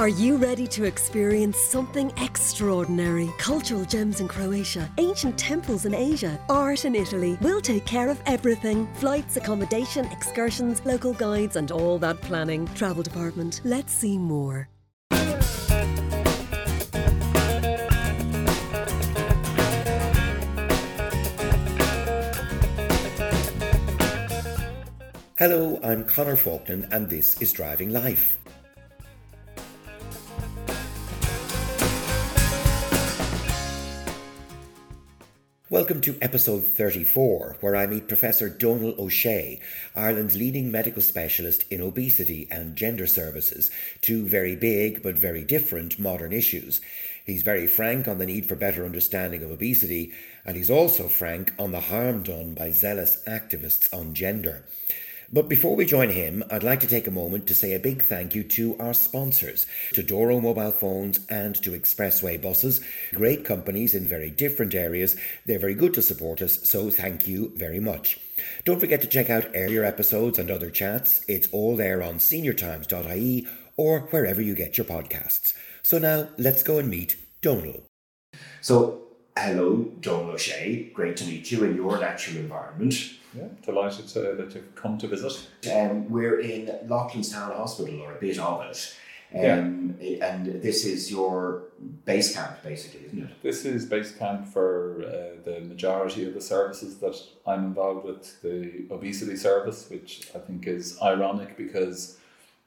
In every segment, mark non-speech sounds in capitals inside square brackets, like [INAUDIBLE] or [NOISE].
Are you ready to experience something extraordinary? Cultural gems in Croatia, ancient temples in Asia, art in Italy. We'll take care of everything flights, accommodation, excursions, local guides, and all that planning. Travel department, let's see more. Hello, I'm Connor Faulkner, and this is Driving Life. Welcome to episode 34, where I meet Professor Donal O'Shea, Ireland's leading medical specialist in obesity and gender services, two very big but very different modern issues. He's very frank on the need for better understanding of obesity, and he's also frank on the harm done by zealous activists on gender. But before we join him, I'd like to take a moment to say a big thank you to our sponsors, to Doro Mobile Phones and to Expressway Buses, great companies in very different areas. They're very good to support us, so thank you very much. Don't forget to check out earlier episodes and other chats. It's all there on seniortimes.ie or wherever you get your podcasts. So now let's go and meet Donal. So, hello, Donal O'Shea. Great to meet you in your natural environment. Yeah, delighted to, that you've come to visit. Um, we're in Loughlinstown Hospital, or a bit of it. Um, yeah. And this is your base camp, basically, isn't it? This is base camp for uh, the majority of the services that I'm involved with. The obesity service, which I think is ironic because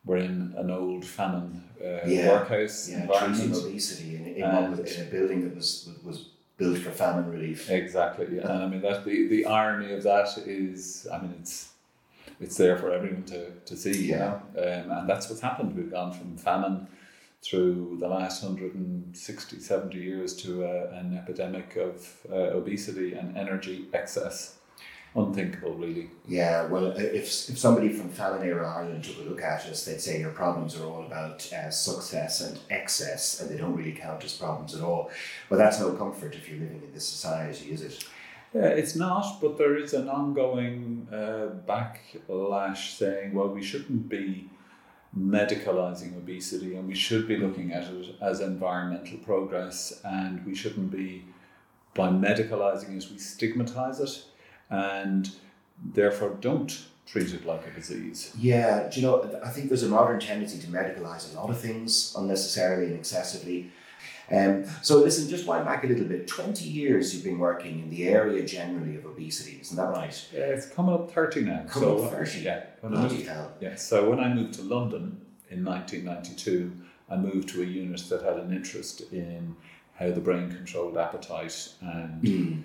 we're in an old famine uh, yeah. workhouse yeah, environment. obesity in, in, in, a building that was was built for famine relief. Exactly, yeah. and I mean that the, the irony of that is, I mean it's it's there for everyone to, to see, yeah. you know, um, and that's what's happened. We've gone from famine through the last 160, 70 years to uh, an epidemic of uh, obesity and energy excess unthinkable, really. Yeah, well, if, if somebody from famine era Ireland took a look at us, they'd say your problems are all about uh, success and excess, and they don't really count as problems at all. But that's no comfort if you're living in this society, is it? Yeah, it's not, but there is an ongoing uh, backlash saying, well, we shouldn't be medicalizing obesity and we should be looking at it as environmental progress and we shouldn't be, by medicalizing it, we stigmatize it and therefore don't treat it like a disease. Yeah, do you know, I think there's a modern tendency to medicalize a lot of things unnecessarily and excessively. Um, so listen, just wind back a little bit. 20 years you've been working in the area generally of obesity, isn't that right? Yeah, it's coming up 30 now. Coming so, up 30? Yeah. When Bloody moved, hell. Yeah, so when I moved to London in 1992, I moved to a unit that had an interest in how the brain controlled appetite and mm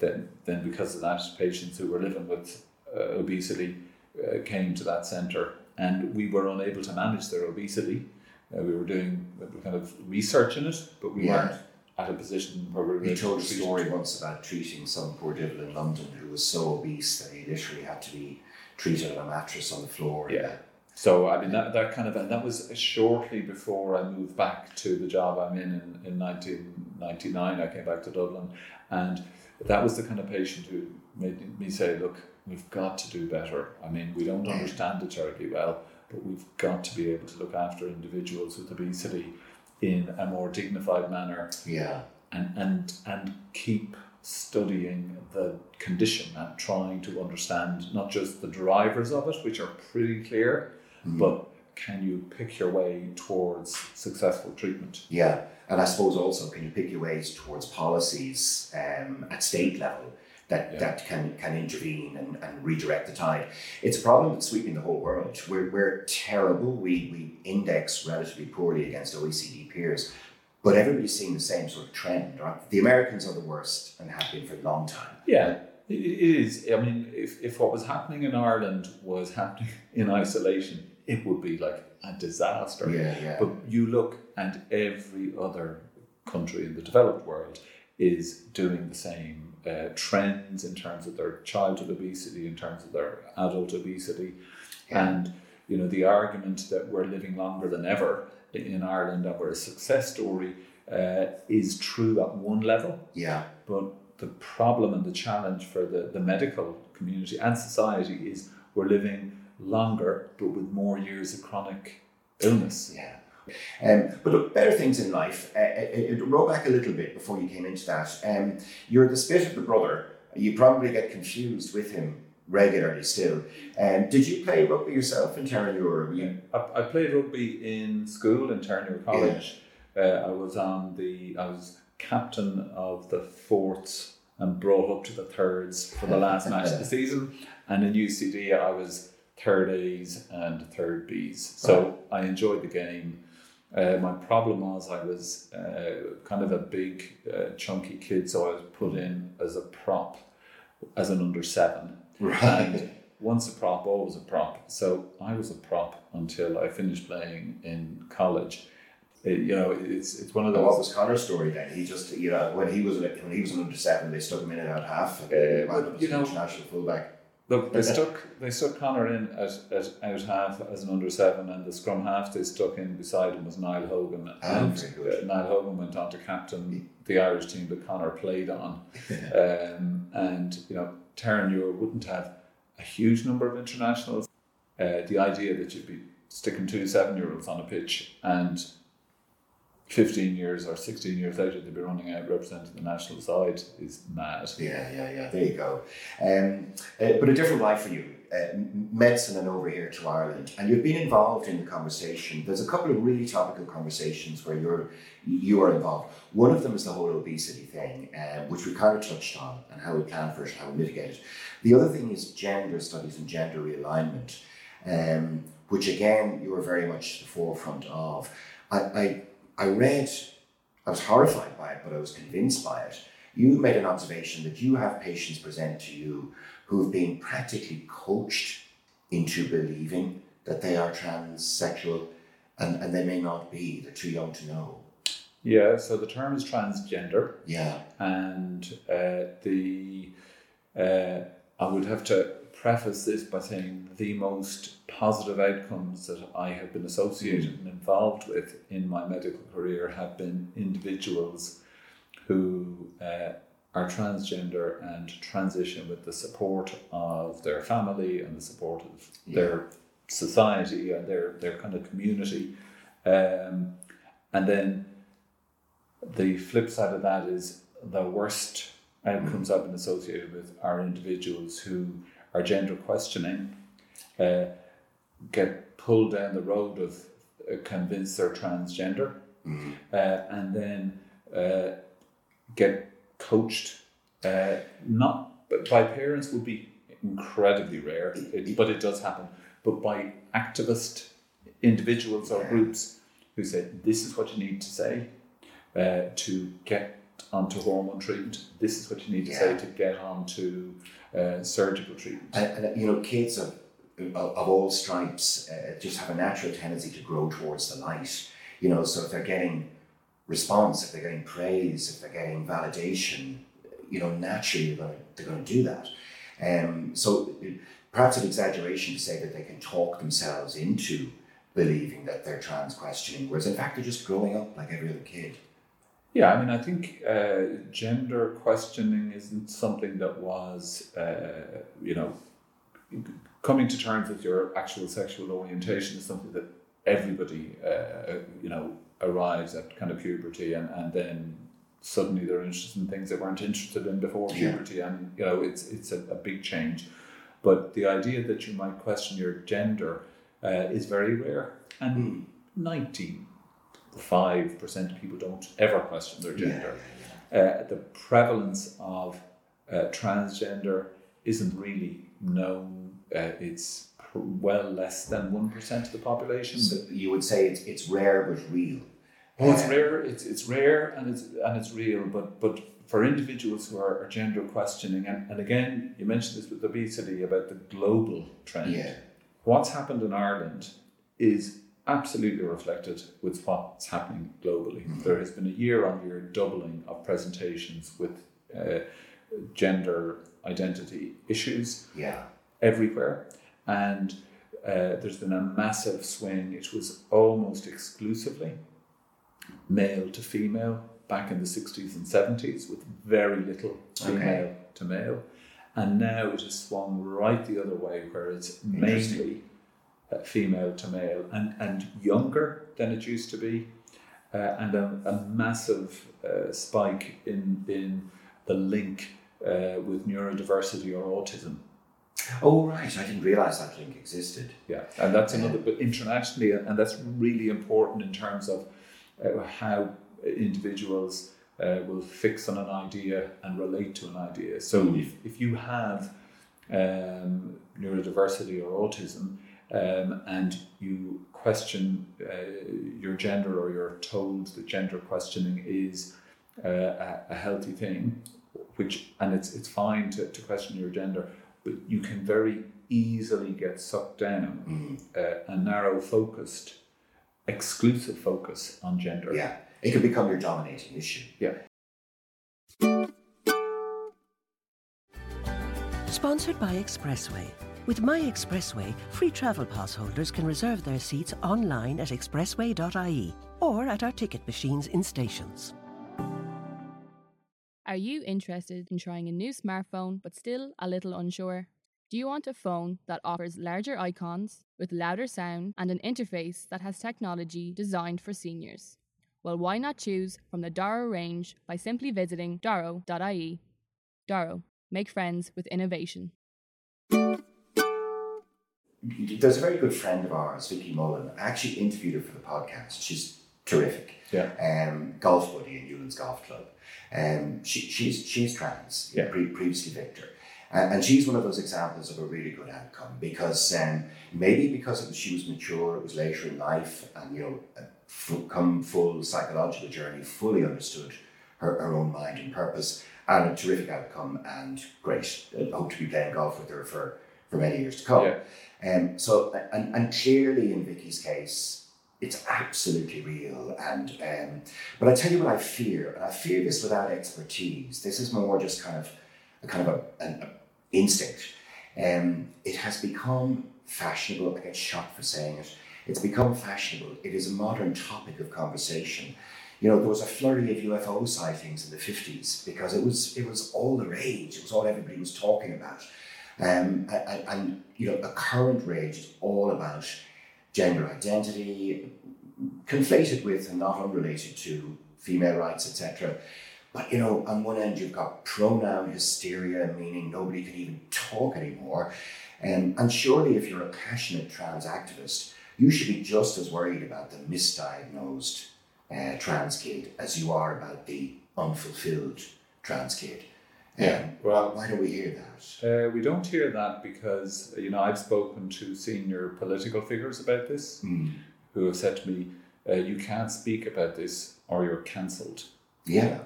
then, then because of that, patients who were living with uh, obesity uh, came to that centre, and we were unable to manage their obesity. Uh, we were doing kind of research in it, but we yeah. weren't at a position where we were. You told a story once about treating some poor devil in London who was so obese that he literally had to be treated on a mattress on the floor. Yeah. So I mean that, that kind of and that was shortly before I moved back to the job I'm in in, in 1999. I came back to Dublin, and that was the kind of patient who made me say, look, we've got to do better. I mean, we don't understand it terribly well, but we've got to be able to look after individuals with obesity in a more dignified manner. Yeah. And and and keep studying the condition and trying to understand not just the drivers of it, which are pretty clear, mm. but can you pick your way towards successful treatment? Yeah, and I suppose also can you pick your ways towards policies um, at state level that, yeah. that can, can intervene and, and redirect the tide. It's a problem that's sweeping the whole world. We're, we're terrible. We, we index relatively poorly against OECD peers, but everybody's seeing the same sort of trend. Right? The Americans are the worst and have been for a long time. Yeah, it is. I mean, if, if what was happening in Ireland was happening [LAUGHS] in isolation, it would be like a disaster. Yeah, yeah. But you look, and every other country in the developed world is doing the same uh, trends in terms of their childhood obesity, in terms of their adult obesity, yeah. and you know the argument that we're living longer than ever in Ireland and we're a success story uh, is true at one level. Yeah. But the problem and the challenge for the, the medical community and society is we're living longer, but with more years of chronic illness. Yeah. Um, but look, better things in life. Uh, uh, uh, roll back a little bit before you came into that. Um, you're the spit of the brother. You probably get confused with him regularly still. Um, did you play rugby yourself in Terenure? Yeah, I, I, played rugby in school in Terenure College. Yeah. Uh, I was on the I was captain of the fourths and brought up to the thirds for the last match of the season. And in UCD, I was third A's and third B's. So right. I enjoyed the game. Uh, my problem was I was uh, kind of a big, uh, chunky kid, so I was put in as a prop, as an under seven. Right. And once a prop, always a prop. So I was a prop until I finished playing in college. It, you know, it's it's one of those. what was Conor's story then? He just you know when he was when he was an under seven, they stuck him in and out half. Uh, you know, international fullback. Look, they stuck they stuck Conor in at, at out half as an under seven, and the scrum half they stuck in beside him was Niall Hogan, oh, and uh, Niall Hogan went on to captain the Irish team that Conor played on, [LAUGHS] um, and you know Terenure wouldn't have a huge number of internationals. Uh, the idea that you'd be sticking two seven year olds on a pitch and 15 years or 16 years later to be running out representing the national side is mad. Yeah, yeah, yeah. There you go. Um, uh, but a different life for you, uh, medicine and over here to Ireland, and you've been involved in the conversation. There's a couple of really topical conversations where you're you are involved. One of them is the whole obesity thing, uh, which we kind of touched on, and how we plan for it, how we mitigate it. The other thing is gender studies and gender realignment, um, which again you are very much the forefront of. I, I I read, I was horrified by it, but I was convinced by it. You made an observation that you have patients present to you who've been practically coached into believing that they are transsexual and, and they may not be, they're too young to know. Yeah, so the term is transgender. Yeah. And uh, the uh, I would have to preface this by saying the most positive outcomes that I have been associated and involved with in my medical career have been individuals who uh, are transgender and transition with the support of their family and the support of yeah. their society and their, their kind of community. Um, and then the flip side of that is the worst outcomes. I've been associated with are individuals who are gender questioning uh, get pulled down the road of uh, convinced they're transgender. Mm-hmm. uh, and then uh, get coached. Uh, not by parents would be incredibly rare. It, but it does happen. But by activist individuals or groups who say this is what you need to say uh, to get onto hormone treatment this is what you need to yeah. say to get onto uh, surgical treatment. And, and, you know, kids of, of, of all stripes uh, just have a natural tendency to grow towards the light. You know, so if they're getting response, if they're getting praise, if they're getting validation, you know, naturally they're going to, they're going to do that. Um, so perhaps an exaggeration to say that they can talk themselves into believing that they're trans questioning, whereas in fact they're just growing up like every other kid. Yeah, I mean, I think uh, gender questioning isn't something that was, uh, you know, coming to terms with your actual sexual orientation is something that everybody, uh, you know, arrives at kind of puberty and, and then suddenly they're interested in things they weren't interested in before yeah. puberty. And, you know, it's, it's a, a, big change. But the idea that you might question your gender uh, is very rare. And mm. 19 5% of people don't ever question their gender. Yeah, yeah, yeah. Uh, the prevalence of uh, transgender isn't really known. Uh, it's well less than 1% of the population. So you would say it's, it's rare but real. Oh, it's uh, rare. It's, it's rare and it's and it's real. But but for individuals who are, are gender questioning, and, and again, you mentioned this with obesity about the global trend. What's happened in Ireland is absolutely reflected with what's happening globally. Mm-hmm. There has been a year on year doubling of presentations with uh, gender identity issues yeah. everywhere. And uh, there's been a massive swing. It was almost exclusively male to female back in the 60s and 70s with very little female okay. to male. And now it has swung right the other way, where it's mainly female to male and, and younger than it used to be, uh, and a, a massive uh, spike in in the link uh, with neurodiversity or autism. Oh right, I didn't realise that link existed. Yeah, and that's another, but internationally, and that's really important in terms of uh, how individuals uh, will fix on an idea and relate to an idea. So Mm. if, if you have um, neurodiversity or autism um, and you question uh, your gender or you're told that gender questioning is uh, a, a healthy thing, which and it's it's fine to, to question your gender, but you can very easily get sucked down Mm. uh, a narrow focused, exclusive focus on gender. Yeah, it can become your dominating issue. Yeah. Sponsored by Expressway. With My Expressway, free travel pass holders can reserve their seats online at expressway.ie or at our ticket machines in stations. Are you interested in trying a new smartphone but still a little unsure? Do you want a phone that offers larger icons with louder sound and an interface that has technology designed for seniors? Well, why not choose from the Doro range by simply visiting doro.ie? Doro, make friends with innovation. There's a very good friend of ours, Vicky Mullen. I actually interviewed her for the podcast. She's terrific. Yeah. Um, golf buddy in Newlands Golf Club. Um, she, she's she's trans. Yeah. Pre- previously Victor. And, and she's one of those examples of a really good outcome because um, maybe because was, she was mature, it was later in life, and you know, f- come full psychological journey, fully understood her, her own mind and purpose, and a terrific outcome, and great. I hope to be playing golf with her for, for many years to come. Yeah. Um, so, and, and clearly in Vicky's case, it's absolutely real. And um, but I tell you what I fear, and I fear this without expertise. This is more just kind of a kind of a, an a instinct. Um, it has become fashionable. I get shot for saying it. It's become fashionable. It is a modern topic of conversation. You know, there was a flurry of UFO sightings in the fifties because it was it was all the rage. It was all everybody was talking about. Um, and, you know, a current rage is all about gender identity, conflated with and not unrelated to female rights, etc. But you know, on one end you've got pronoun hysteria, meaning nobody can even talk anymore. Um, and surely, if you're a passionate trans activist, you should be just as worried about the misdiagnosed uh, trans kid as you are about the unfulfilled trans kid. Yeah, well- why don't we hear that? Uh, we don't hear that because you know I've spoken to senior political figures about this Mm. who have said to me, uh, "You can't speak about this or you're cancelled." Yeah.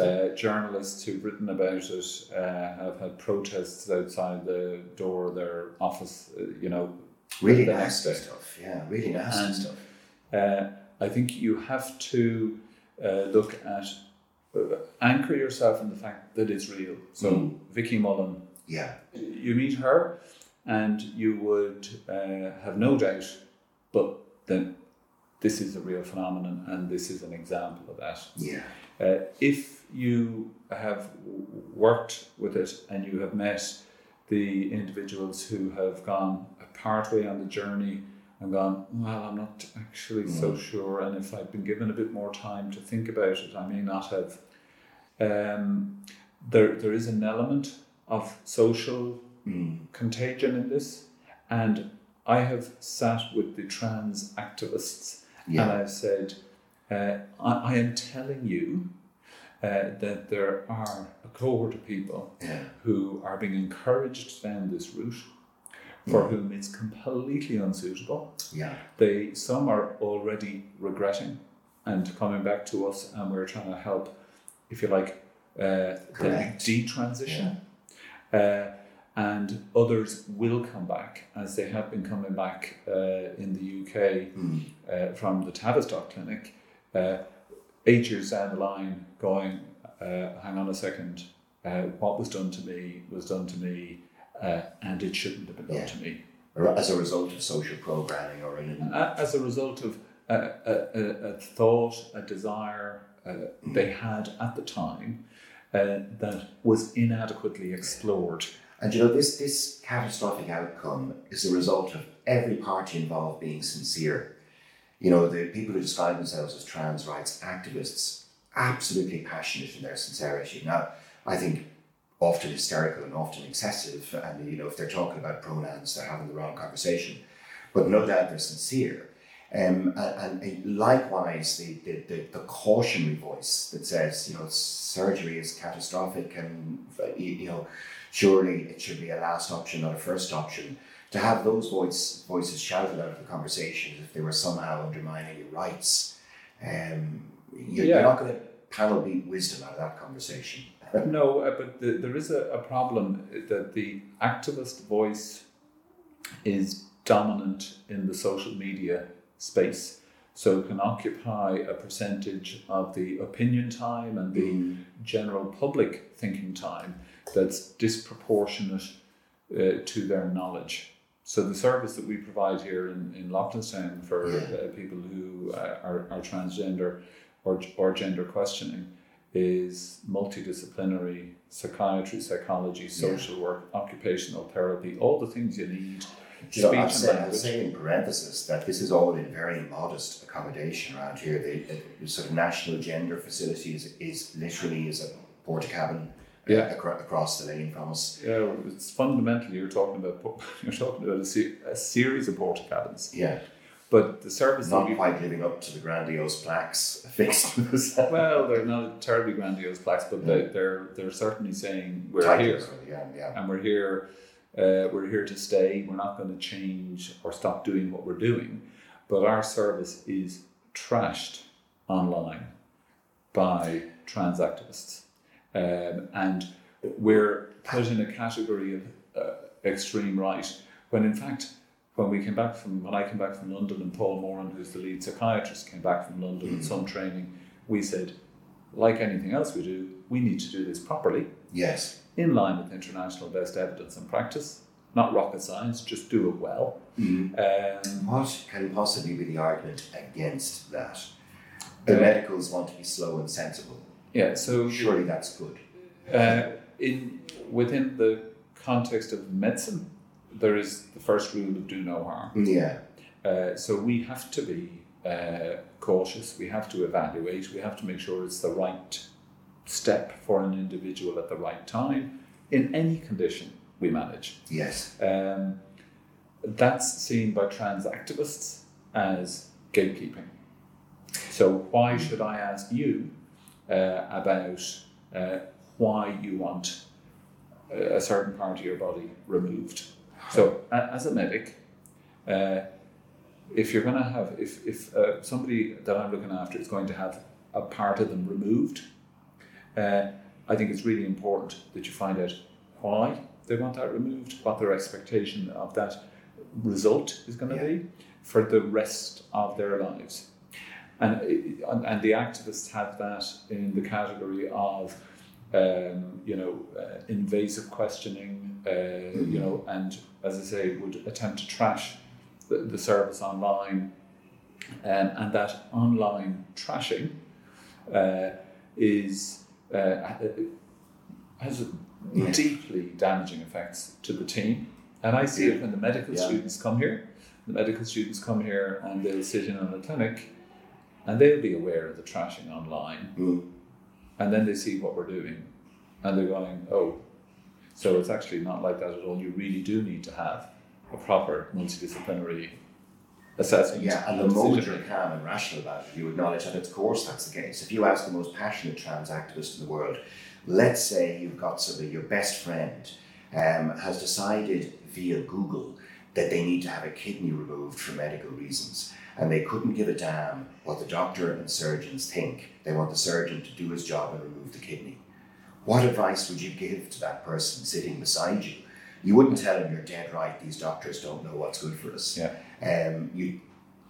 Uh, journalists who've written about it uh, have had protests outside the door of their office. Uh, you know, really nasty stuff. Yeah, really nasty And- stuff. Uh, I think you have to uh, look at anchor yourself in the fact that it's real. So Mm. Vicky Mullen, Yeah, you meet her, and you would uh, have no doubt, but then this is a real phenomenon, and this is an example of that. yeah, Uh, if you have worked with it and you have met the individuals who have gone a part way on the journey and gone, well, I'm not actually so sure, and if I'd been given a bit more time to think about it, I may not have. Um, there, there is an element of social mm. contagion in this, and I have sat with the trans activists Yeah. and I've said, uh, I, I am telling you uh, that there are a cohort of people yeah, who are being encouraged down this route for whom it's completely unsuitable. yeah, They some are already regretting and coming back to us, and we're trying to help, if you like, uh, Correct. detransition. Uh, and others will come back, as they have been coming back uh, in the UK mm. uh, from the Tavistock Clinic, uh, eight years down the line, going, uh, hang on a second, uh, what was done to me was done to me, uh, and it shouldn't have been done Yeah. to me. As a result of social programming or in A- As a result of a, a, a, a thought, a desire uh, they had at the time uh, that was inadequately explored. And you know, this, this catastrophic outcome is a result of every party involved being sincere. You know, the people who describe themselves as trans rights activists, absolutely passionate in their sincerity. Now, I think often hysterical and often excessive, and you know, if they're talking about pronouns, they're having the wrong conversation. But no doubt they're sincere. Um, and, and, likewise, the, the, the, the, cautionary voice that says, you know, surgery is catastrophic and, you know, surely it should be a last option, not a first option. To have those voice, voices shouted out of the conversation as if they were somehow undermining your rights, um, you're, yeah. you're not going to panel beat wisdom out of that conversation. No, uh, but the, there is a, a problem that the activist voice is dominant in the social media space. So it can occupy a percentage of the opinion time and the mm. general public thinking time that's disproportionate uh, to their knowledge. So the service that we provide here in, in Loughlinstown for uh, people who uh, are, are transgender or, or gender questioning is multidisciplinary psychiatry, psychology, social yeah. work, occupational therapy, all the things you need you know, I'm, say, I'm saying in parenthesis that this is all in very modest accommodation around here. The, the sort of national gender facility is, is literally is a porta cabin uh, yeah. Across, across the lane from us. Yeah, it's fundamentally you're talking about [LAUGHS] you're talking about a, se- a series of Portakabins. Yeah. But the service not quite living up to the grandiose plaques [LAUGHS] affixed to this. well, they're not terribly grandiose plaques, but they, are they're, they're certainly saying we're Titles, here, yeah, yeah. and we're here uh, we're here to stay. We're not going to change or stop doing what we're doing. But our service is trashed online by trans activists. Um, and we're put in a category of uh, extreme right when in fact when we came back from when I came back from London and Paul Moran, who's the lead psychiatrist, came back from London mm. with some training, we said, like anything else we do, we need to do this properly. Yes in line with international best evidence and practice. Not rocket science, just do it well. Mm-hmm. Um, what can possibly be the argument against that? The uh, medicals want to be slow and sensible. Yeah, so surely that's good. Uh, in within the context of medicine, there is the first rule of do no harm. Yeah. Uh, so we have to be uh, cautious. We have to evaluate. We have to make sure it's the right step for an individual at the right time in any condition we manage. Yes. Um, that's seen by trans activists as gatekeeping. So, why should I ask you uh, about uh, why you want a certain part of your body removed? So, as a medic, uh, if you're going to have, if, if uh, somebody that I'm looking after is going to have a part of them removed, uh, I think it's really important that you find out why they want that removed, what their expectation of that result is going to yeah. be for the rest of their lives. And, and, the activists have that in the category of, um, you know, uh, invasive questioning, uh, mm-hmm. you know, and as I say, would attempt to trash the, the service online. Um, and that online trashing uh, is uh, has yeah. deeply damaging effects to the team. And I see it when the medical yeah. students come here. The medical students come here and they'll sit in on a clinic and they'll be aware of the trashing online. Mm. And then they see what we're doing and they're going, oh, so it's actually not like that at all. You really do need to have a proper multidisciplinary assessment. Yeah, and the moment you're calm and rational about it, you acknowledge that, of course, that's the case. If you ask the most passionate trans activist in the world, let's say you've got somebody, your best friend, um, has decided via Google that they need to have a kidney removed for medical reasons. And they couldn't give a damn what the doctor and surgeons think. They want the surgeon to do his job and remove the kidney. What advice would you give to that person sitting beside you? You wouldn't tell him you're dead right. These doctors don't know what's good for us. Yeah. Um, you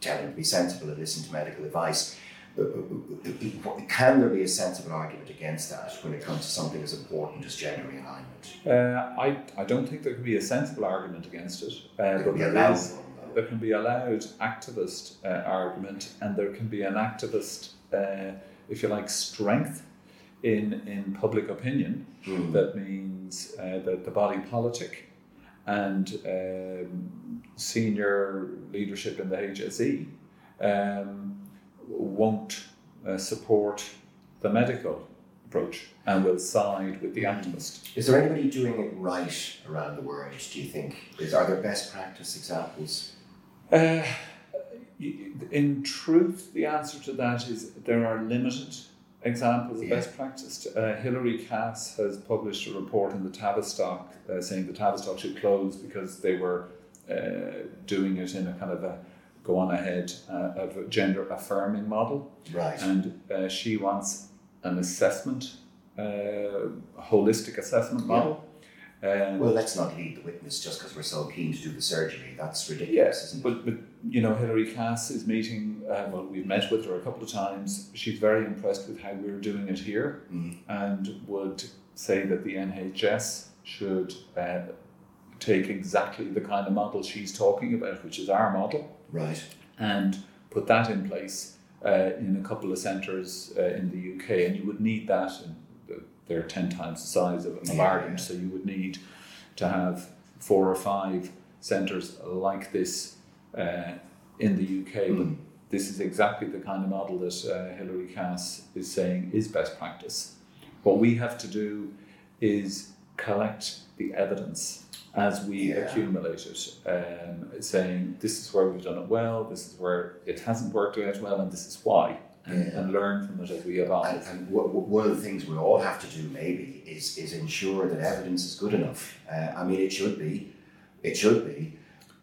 tell him to be sensible and listen to medical advice. Uh, uh, uh, can there be a sensible argument against that when it comes to something as important as gender realignment? Uh, I, I don't think there can be a sensible argument against it. Uh, but there, is, there can be a loud activist uh, argument, and there can be an activist, if you like, strength in, in public opinion mm. that means that the body politic and um, senior leadership in the HSE um, won't uh, support the medical approach and will side with the activist. Is there anybody doing it right around the world, do you think? Is, are there best practice examples? Uh, in truth, the answer to that is there are limited examples of Yeah. best practice. Uh, Hilary Cass has published a report in the Tavistock uh, saying the Tavistock should close because they were uh, doing it in a kind of a go on ahead uh, of a gender affirming model. Right. And uh, she wants an assessment, uh, holistic assessment model. Um, well, let's not lead the witness just because we're so keen to do the surgery. That's ridiculous, it? but, but you know, Hilary Cass is meeting. Uh, well, we've met with her a couple of times. She's very impressed with how we're doing it here, Mm. and would say that the NHS should uh, take exactly the kind of model she's talking about, which is our model, Right. and put that in place uh, in a couple of centres uh, in the UK. And you would need that. And they're ten times the size of, of Ireland, yeah. so you would need to have four or five centres like this uh, in the UK. But Mm. this is exactly the kind of model that uh, Hilary Cass is saying is best practice. What we have to do is collect the evidence as we Yeah. accumulate it, um, saying this is where we've done it well, this is where it hasn't worked out well, and this is why, and, Yeah. and learn from it as we evolve. And, and w- w- one of the things we all have to do, maybe, is is ensure that evidence is good enough. Uh, I mean, it should be, it should be,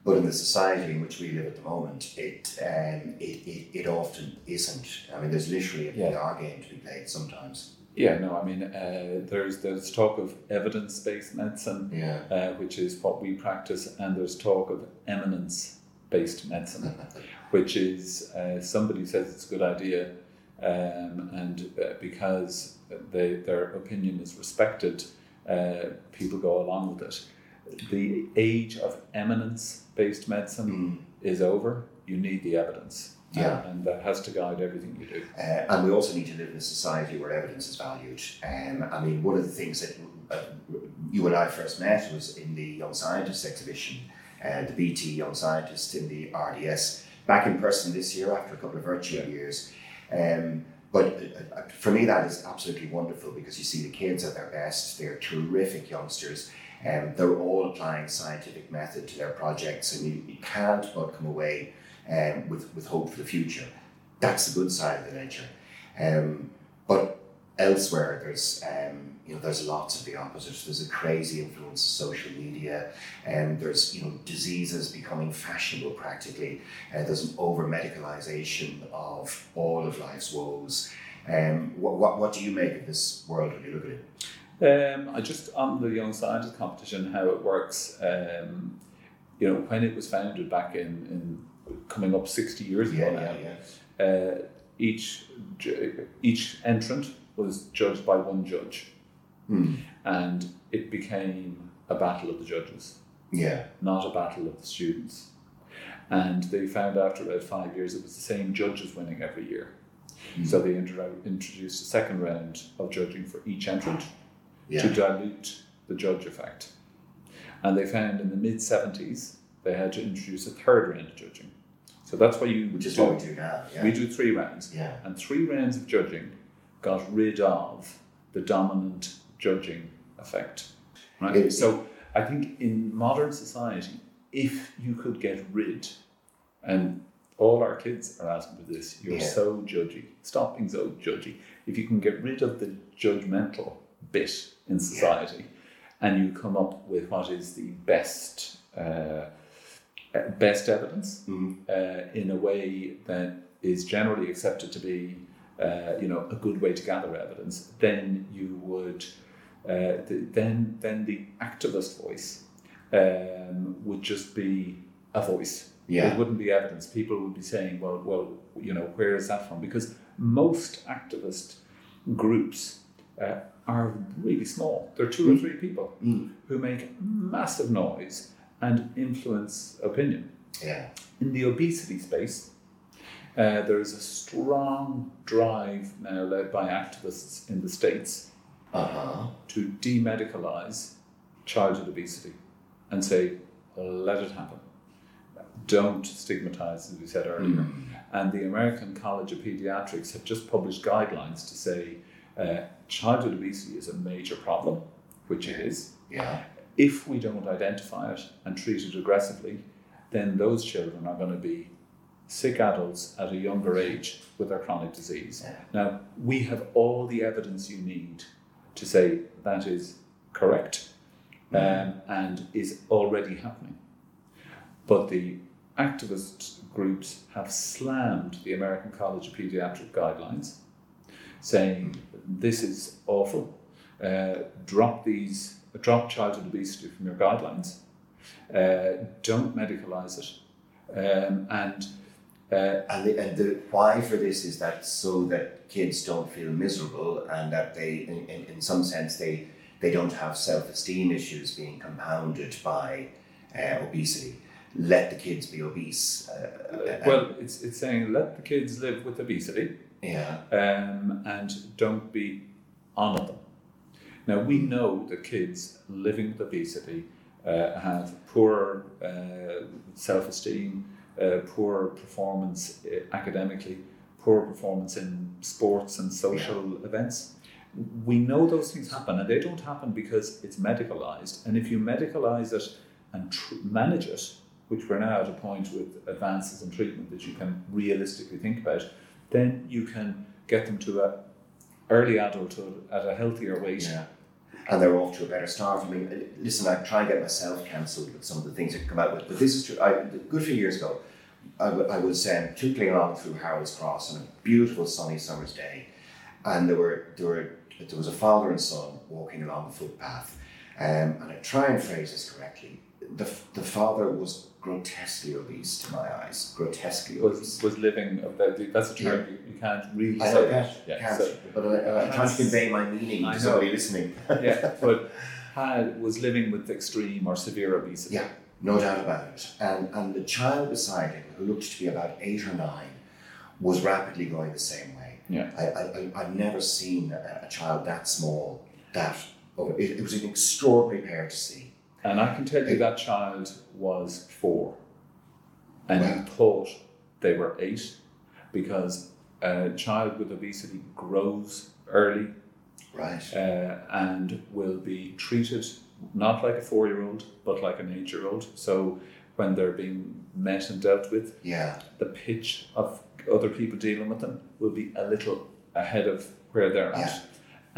but in the society in which we live at the moment, it um, it, it, it often isn't. I mean, there's literally a Yeah. PR game to be played sometimes. Yeah, no, I mean, uh, there's there's talk of evidence-based medicine, Yeah. uh, which is what we practice, and there's talk of eminence-based medicine, [LAUGHS] which is uh, somebody says it's a good idea, um, and uh, because they, their opinion is respected, uh, people go along with it. The age of eminence-based medicine is over. You need the evidence, Yeah. and that has to guide everything you do. Uh, and we also need to live in a society where evidence is valued. Um, I mean, one of the things that uh, you and I first met was in the Young Scientists exhibition, uh, the BT Young Scientist in the RDS, back in person this year after a couple of virtual years. Um, but uh, uh, for me, that is absolutely wonderful because you see the kids at their best. They're terrific youngsters. Um, they're all applying scientific method to their projects, and you, you can't but come away um, with, with hope for the future. That's the good side of the ledger. Um, but elsewhere, there's um, you know there's lots of the opposite. There's a crazy influence of social media, and there's you know diseases becoming fashionable practically. Uh, there's an over medicalization of all of life's woes. Um, what, what, what do you make of this world when you look at it? Um, I just on the Young Scientist competition, how it works. Um, you know, when it was founded back in, in coming up sixty years ago Yeah, now, yeah, yeah. uh, each each entrant was judged by one judge, Hmm. and it became a battle of the judges, Yeah. not a battle of the students. And they found after about five years it was the same judges winning every year. So they intro- introduced a second round of judging for each entrant Yeah. to dilute the judge effect. And they found in the mid 70s they had to introduce a third round of judging. So that's why you Which is do. what we do now. Yeah. We do three rounds. Yeah. And three rounds of judging got rid of the dominant judging effect. Right? It- so I think in modern society, if you could get rid, and all our kids are asking for this, you're Yeah. so judgy. Stop being so judgy. If you can get rid of the judgmental bit in society and you come up with what is the best uh, best evidence uh, in a way that is generally accepted to be uh, you know a good way to gather evidence, then you would uh, the, then then the activist voice um, would just be a voice. Yeah. It wouldn't be evidence. People would be saying, well, well, you know, where is that from? Because most activist groups uh, are really small. They're two or three people who make massive noise and influence opinion. Yeah. In the obesity space, uh, there is a strong drive now led by activists in the States Uh huh. to demedicalize childhood obesity and say, let it happen. Don't stigmatize, as we said earlier. And the American College of Pediatrics have just published guidelines to say uh, childhood obesity is a major problem, which it is. Yeah. If we don't identify it and treat it aggressively, then those children are going to be sick adults at a younger age with their chronic disease. Yeah. Now, we have all the evidence you need to say that is correct um, and is already happening. But the activist groups have slammed the American College of Pediatric guidelines, saying this is awful. Uh, drop these, drop childhood obesity from your guidelines. Uh, don't medicalize it, um, and uh, And the, and the why for this is that so that kids don't feel miserable and that they, in, in, in some sense, they they don't have self esteem issues being compounded by uh, obesity. Let the kids be obese. Uh, well, it's it's saying let the kids live with obesity. Yeah, um, and don't be on them. Now, we know that kids living with obesity uh, have poor uh, self esteem, uh, poor performance uh, academically, poor performance in sports and social events. We know those things happen, and they don't happen because it's medicalized. And if you medicalize it and tr- manage it, which we're now at a point with advances in treatment that you can realistically think about, then you can get them to a early adulthood at a healthier weight. yeah. And they're off to a better start. I mean, listen, I try and get myself cancelled with some of the things I come out with, but this is true. I, a good few years ago, I, w- I was um, along through Harold's Cross on a beautiful sunny summer's day, and there were there were there was a father and son walking along the footpath, um, and I try and phrase this correctly. The, the father was grotesquely obese to my eyes, grotesquely obese. Was, was living, that's a term you, you can't really I say. know that, Yeah, can't, so- but I, I'm trying to convey my meaning I to know. somebody listening. yeah, [LAUGHS] but had, was living with extreme or severe obesity. Yeah, no doubt about it. And and the child beside him, who looked to be about eight or nine, was rapidly going the same way. Yeah. I, I, I- I've never seen a, a child that small, that it, it was an extraordinary pair to see. And I can tell you that child was four. And Wow. thought they were eight because a child with obesity grows early Right. uh, and will be treated not like a four year old, but like an eight year old. So when they're being met and dealt with, Yeah. the pitch of other people dealing with them will be a little ahead of where they're Yeah. at.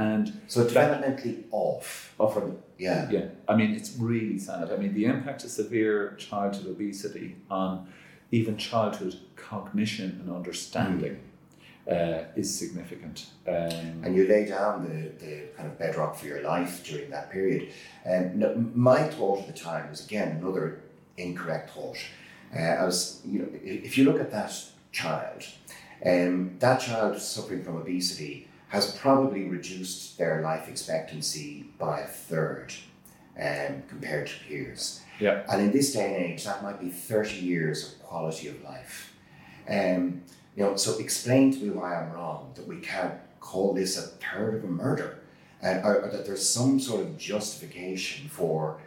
And So developmentally off. often Yeah. yeah, I mean, it's really sad. I mean, the impact of severe childhood obesity on even childhood cognition and understanding uh, is significant. Um, And you lay down the, the kind of bedrock for your life during that period. And no, my thought at the time was again another incorrect thought. Uh, I was, you know, if you look at that child, um, that child suffering from obesity has probably reduced their life expectancy by a third um, compared to peers. yeah, And in this day and age, that might be 30 years of quality of life. Um, you know, so explain to me why I'm wrong, that we can't call this a third of a murder, and or, or that there's some sort of justification for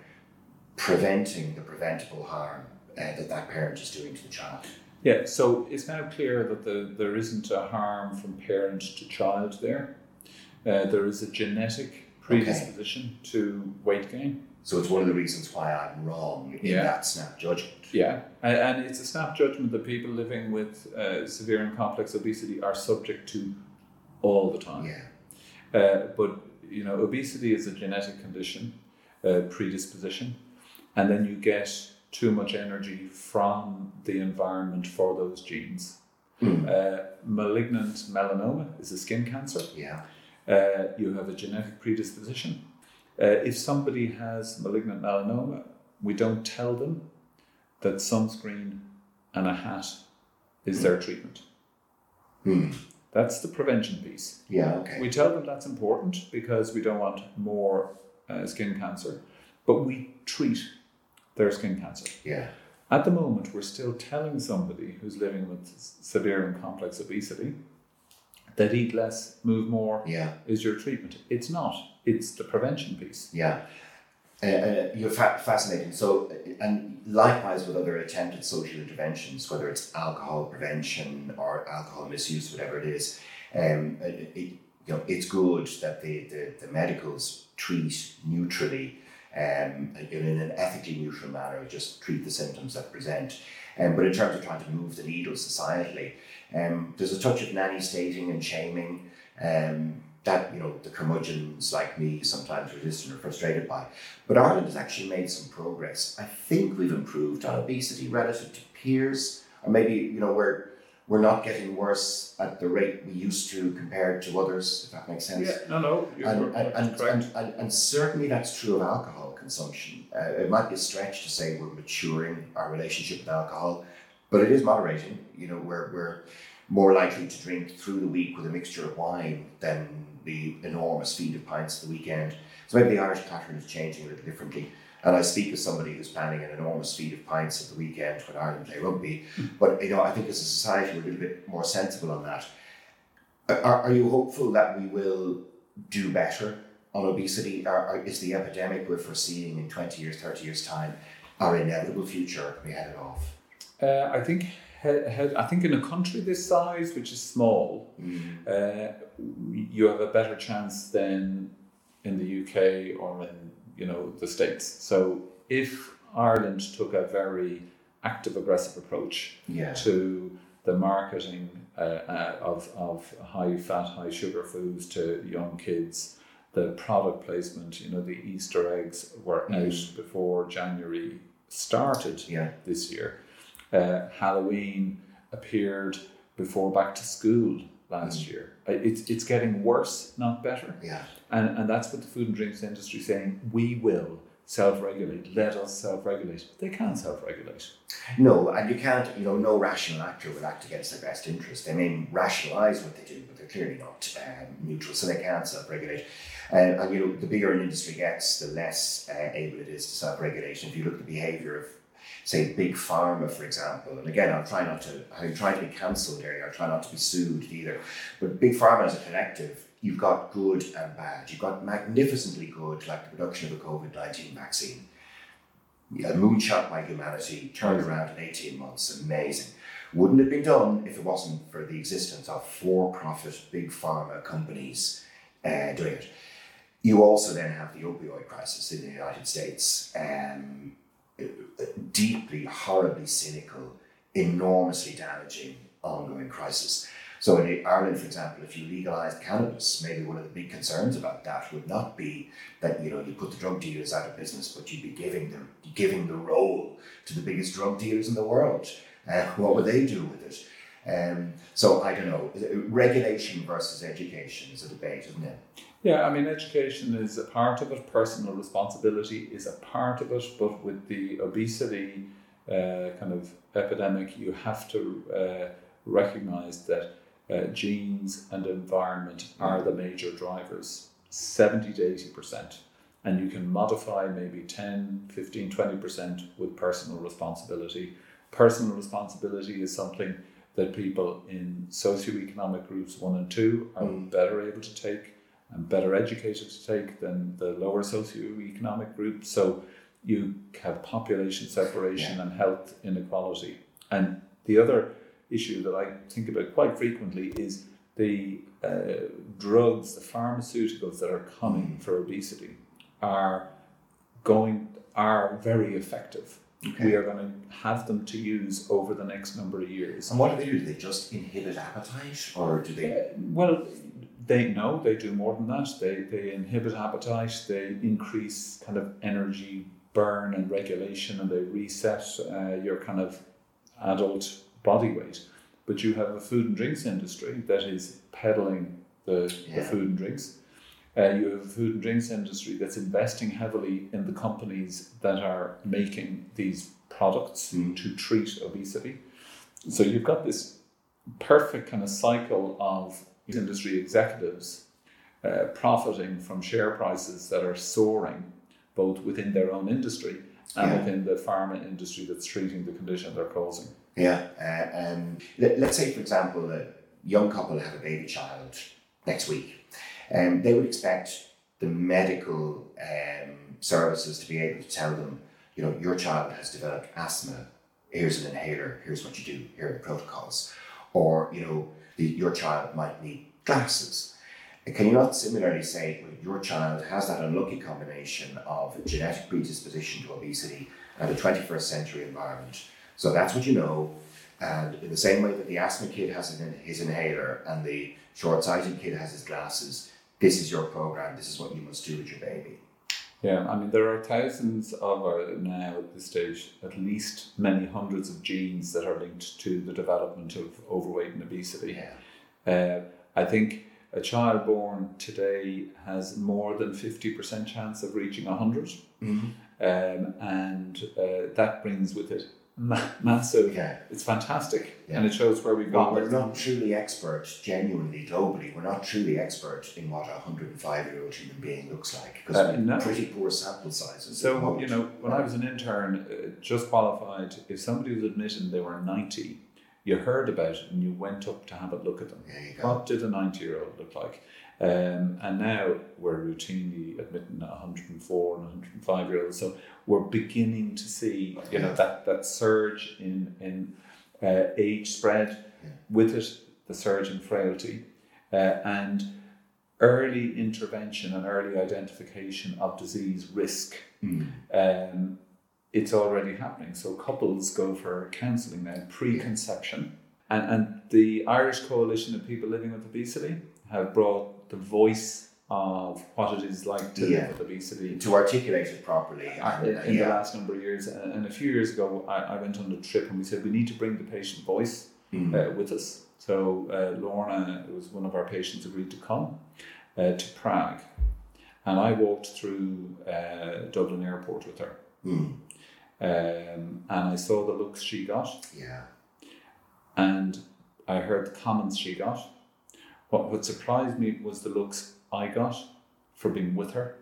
preventing the preventable harm uh, that that parent is doing to the child. Yeah. So it's now clear that the, there isn't a harm from parent to child there. Uh, there is a genetic predisposition to weight gain. So it's one of the reasons why I'm wrong in Yeah. that snap judgment. Yeah, and, and it's a snap judgment that people living with uh, severe and complex obesity are subject to all the time. Yeah. Uh, but you know, obesity is a genetic condition, uh, predisposition, and then you get too much energy from the environment for those genes. Hmm. Uh, malignant melanoma is a skin cancer. Yeah. Uh, you have a genetic predisposition. Uh, if somebody has malignant melanoma, we don't tell them that sunscreen and a hat is their treatment. Hmm. That's the prevention piece. Yeah. Okay. We tell them that's important because we don't want more uh, skin cancer, but we treat their skin cancer. yeah. At the moment, we're still telling somebody who's living with severe and complex obesity that eat less, move more Yeah. is your treatment. It's not. It's the prevention piece. Yeah. Uh, uh, you're fa- fascinating. So, and likewise with other attempted social interventions, whether it's alcohol prevention or alcohol misuse, whatever it is, um, it, it, you know, it's good that the, the, the medicals treat neutrally, um, in an ethically neutral manner, just treat the symptoms that present. Um, but in terms of trying to move the needle societally, um, there's a touch of nanny stating and shaming. Um, that you know the curmudgeons like me sometimes resistant or frustrated by. But Ireland has actually made some progress. I think we've improved on obesity relative to peers, or maybe you know we're we're not getting worse at the rate we used to compared to others, if that makes sense. Yeah, no, no, you're And, and, and, and, and, and certainly that's true of alcohol consumption. Uh, it might be a stretch to say we're maturing our relationship with alcohol, but it is moderating. You know, we're, we're more likely to drink through the week with a mixture of wine than the enormous feed of pints at the weekend. So maybe the Irish pattern is changing a little differently. And I speak as somebody who's planning an enormous feed of pints at the weekend when Ireland play rugby. But you know, I think as a society we're a little bit more sensible on that. Are, are you hopeful that we will do better on obesity? Or, or is the epidemic we're foreseeing in 20 years, 30 years' time our inevitable future? We head it off? Uh, I think I think in a country this size, which is small, Mm. uh, you have a better chance than in the UK or in you know the states. So if Ireland took a very active, aggressive approach Yeah. to the marketing uh, uh, of, of high fat, high sugar foods to young kids, the product placement, you know, the Easter eggs were out before January started Yeah. this year. Uh, Halloween appeared before back to school last year. Uh, It's, it's getting worse, not better. Yeah. And, and that's what the food and drinks industry is saying. We will self regulate. Let us self regulate. They can't self regulate. No, and you can't, you know, no rational actor will act against their best interest. They may rationalise what they do, but they're clearly not um, neutral, so they can't self regulate. And, you know, the bigger an industry gets, the less uh, able it is to self regulate. If you look at the behaviour of, say, big pharma, for example, and again, I'll try not to, I'm trying to be cancelled here, I'll try not to be sued either, but big pharma as a collective, you've got good and bad. You've got magnificently good, like the production of a COVID 19 vaccine a moonshot by humanity, turned around in 18 months, amazing. Wouldn't have been done if it wasn't for the existence of for profit big pharma companies uh, doing it. You also then have the opioid crisis in the United States, um, deeply, horribly cynical, enormously damaging, ongoing crisis. So in Ireland, for example, if you legalise cannabis, maybe one of the big concerns about that would not be that you know you put the drug dealers out of business, but you'd be giving them giving the role to the biggest drug dealers in the world. Uh, what would they do with it? Um, so I don't know. Regulation versus education is a debate, isn't it? Yeah, I mean, education is a part of it, personal responsibility is a part of it, but with the obesity uh, kind of epidemic, you have to uh, recognize that uh, genes and environment are the major drivers 70 to 80%. And you can modify maybe 10, 15, 20% with personal responsibility. Personal responsibility is something that people in socioeconomic groups one and two are better able to take and better educated to take than the lower socioeconomic groups. So you have population separation and health inequality. And the other issue that I think about quite frequently is the uh, drugs, the pharmaceuticals that are coming for obesity are going are very effective. We are going to have them to use over the next number of years. And what do they do? Do they just inhibit appetite, or do they? Uh, well, they know they do more than that. They, they inhibit appetite, they increase kind of energy burn and regulation, and they reset uh, your kind of adult body weight. But you have a food and drinks industry that is peddling the, the food and drinks. Uh, you have a food and drinks industry that's investing heavily in the companies that are making these products to treat obesity. So you've got this perfect kind of cycle of industry executives uh, profiting from share prices that are soaring, both within their own industry and Yeah. within the pharma industry that's treating the condition they're causing. Yeah. Uh, um, let, let's say, for example, a young couple have a baby child next week. Um, they would expect the medical um, services to be able to tell them, you know, your child has developed asthma. Here's an inhaler. Here's what you do. Here are the protocols. Or you know, the, your child might need glasses. Can you not similarly say well, your child has that unlucky combination of genetic predisposition to obesity and a 21st century environment? So that's what you know. And in the same way that the asthma kid has an, his inhaler and the short sighted kid has his glasses, this is your program, this is what you must do with your baby. Yeah, I mean, there are thousands of uh, now at this stage, at least many hundreds of genes that are linked to the development of overweight and obesity. Yeah. Uh, I think a child born today has more than 50% chance of reaching 100. Mm-hmm. Um, and uh, that brings with it ma- massive, Yeah. it's fantastic. Yeah. And it shows where we've Well, gone. we're not truly expert, genuinely, globally, we're not truly expert in what a 105 year old human being looks like because Uh, no. pretty poor sample sizes. So, you know, when I was an intern, uh, just qualified, if somebody was admitted they were 90, you heard about it and you went up to have a look at them. There you go. What did a 90 year old look like? Um, and now we're routinely admitting a 104 and 105 year olds. So we're beginning to see, you know, that, that surge in, in uh, age spread, with it, the surge in frailty, uh, and early intervention and early identification of disease risk. Um, it's already happening. So couples go for counselling now, pre-conception. And, and the Irish Coalition of People Living with Obesity have brought the voice of what it is like to Yeah. live with obesity to articulate it properly. and, in, in the last number of years. And, a few years ago, I, I went on a trip and we said we need to bring the patient voice Mm. uh, with us. So uh, Lorna, who was one of our patients, agreed to come uh, to Prague. And I walked through uh, Dublin Airport with her. Mm. Um, and I saw the looks she got, Yeah. and I heard the comments she got. What, what surprised me was the looks I got for being with her,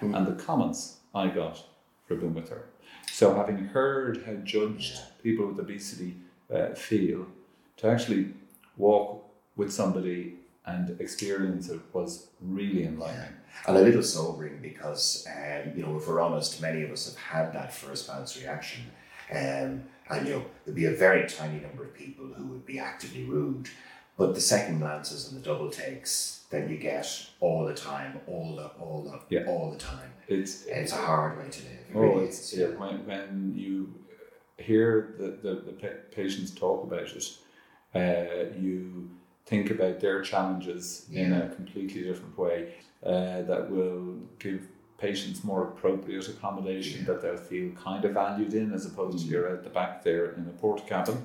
and the comments I got for being with her. So, having heard how judged people with obesity uh, feel, to actually walk with somebody and experience it was really enlightening. And a little sobering because, um, you know, if we're honest, many of us have had that first bounce reaction. Um, and, you know, there'd be a very tiny number of people who would be actively rude. But the second glances and the double takes that you get all the time, all the, all the, Yeah. all the time. It's It's a hard way to live. It Oh, really it's is, yeah. When, when you hear the, the, the patients talk about it, uh, you think about their challenges in a completely different way uh, that will give patients more appropriate accommodation that they'll feel kind of valued in as opposed to you're at the back there in a port cabin.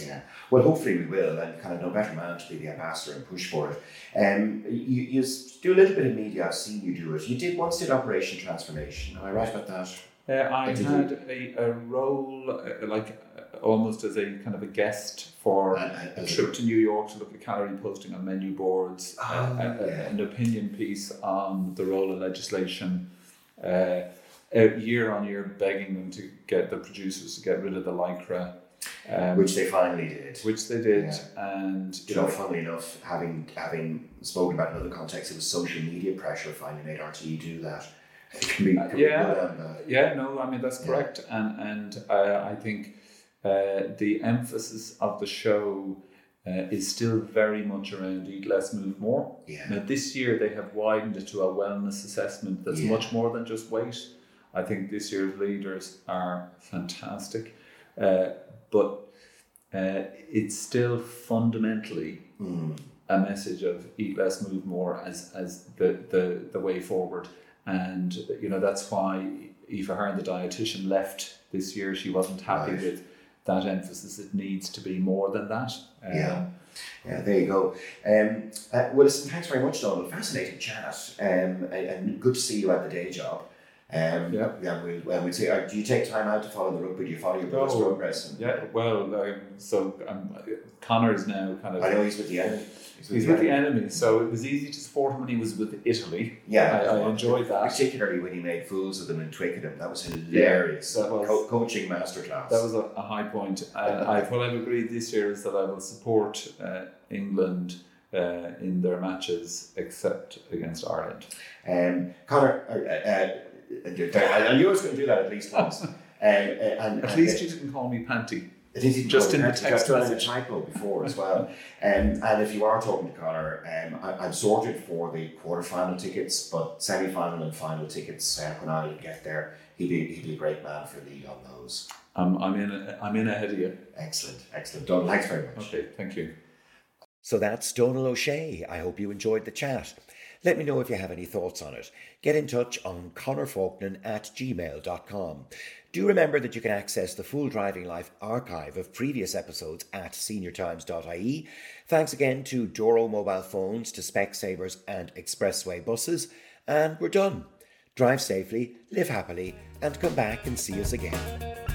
Yeah. Well, hopefully we will, and kind of no better man to be the ambassador and push for it. Um, you, you do a little bit of media. I've seen you do it. You did once did Operation Transformation. Am I right about that? Uh, I Did had a, a role uh, like uh, almost as a kind of a guest for a trip to New York to look at calorie posting on menu boards, uh, Ah, yeah. an opinion piece on the role of legislation, uh, uh, year on year begging them to get the producers to get rid of the lycra, um, Which they finally did. which they did, Yeah. and you know, funnily enough, having having spoken about in other contexts, it was social media pressure finally made RTE do that. [LAUGHS] Can be, can yeah. Yeah, no, I mean that's Yeah. correct, and and uh, I think uh, the emphasis of the show uh, is still very much around eat less, move more. Yeah. Now this year they have widened it to a wellness assessment that's Yeah. much more than just weight. I think this year's leaders are fantastic, uh, but uh, it's still fundamentally Mm. a message of eat less, move more as as the the, the way forward. And you know that's why Aoife Hearne, the dietitian, left this year. She wasn't happy Right. with that emphasis. It needs to be more than that. Um, Yeah. Yeah, there you go. Um, uh, well, listen, thanks very much, Donal. Fascinating chat, um, and, and good to see you at the day job. Um, Yeah. yeah. We'll, well, we'll see. Uh, do you take time out to follow the rugby? Do you follow your brother's Oh, progress? And, Yeah, well, um, so um, Conor's now kind of. I know he's with the enemy. He's with the enemy, so it was easy to support him when he was with Italy. Yeah, I, I enjoyed that. Particularly when he made fools of them in Twickenham. That was hilarious. that was- Co- coaching masterclass. That was a, a high point. And I, what I've agreed this year is that I will support uh, England uh, in their matches except against Ireland. Um, Conor, uh, I knew always going to do that at least once. [LAUGHS] Um, uh, and, At and- least you didn't call me Panty. It is even Just in the I've text done a message. typo before as well. [LAUGHS] Um, and if you are talking to Conor, um, I, I'm sorted for the quarter-final tickets, but semi-final and final tickets uh, when I get there, he'd be he'd be a great man for lead on those. Um, I'm in. I'm in ahead of you. Excellent, excellent. Don, thanks very much. Okay, thank you. So that's Donal O'Shea. I hope you enjoyed the chat. Let me know if you have any thoughts on it. Get in touch on connorfaulkner at gmail.com. Do remember that you can access the full Driving Life archive of previous episodes at seniortimes.ie. Thanks again to Doro mobile phones, to Specsavers and Expressway buses. And we're done. Drive safely, live happily, and come back and see us again.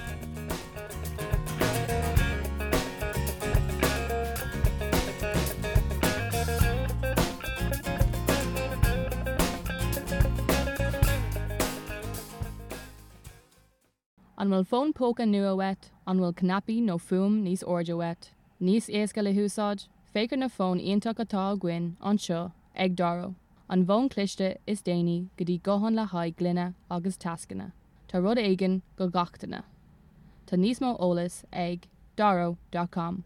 An bhfuil fón póca nua wet, an bhfuil cnapi nó fum níos orja wet. Níos éasca le húsáid, fécar na fón ionach atá a gcuin an seo ag daro. An bhón cliste is déine go dtí gohan le haid glunne agus tascanna. Tá rud aigen go gachtainna. Tá níos mó ólas ag daro.com.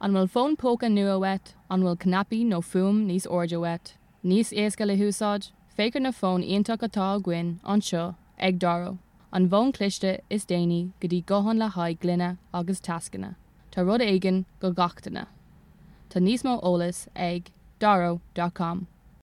An bhfuil fón póca nua wet an bhfuil cnapi nó fum níos orde wet. Níos éasca le húsáid, fégur na fón ionach atá gin anseo ag daro. An bhn cliste is déine go dtí gohan le haid glunne agus tascanna. Tá rud aigen go gachtainna. Tá níos mó ólas ag daro.com.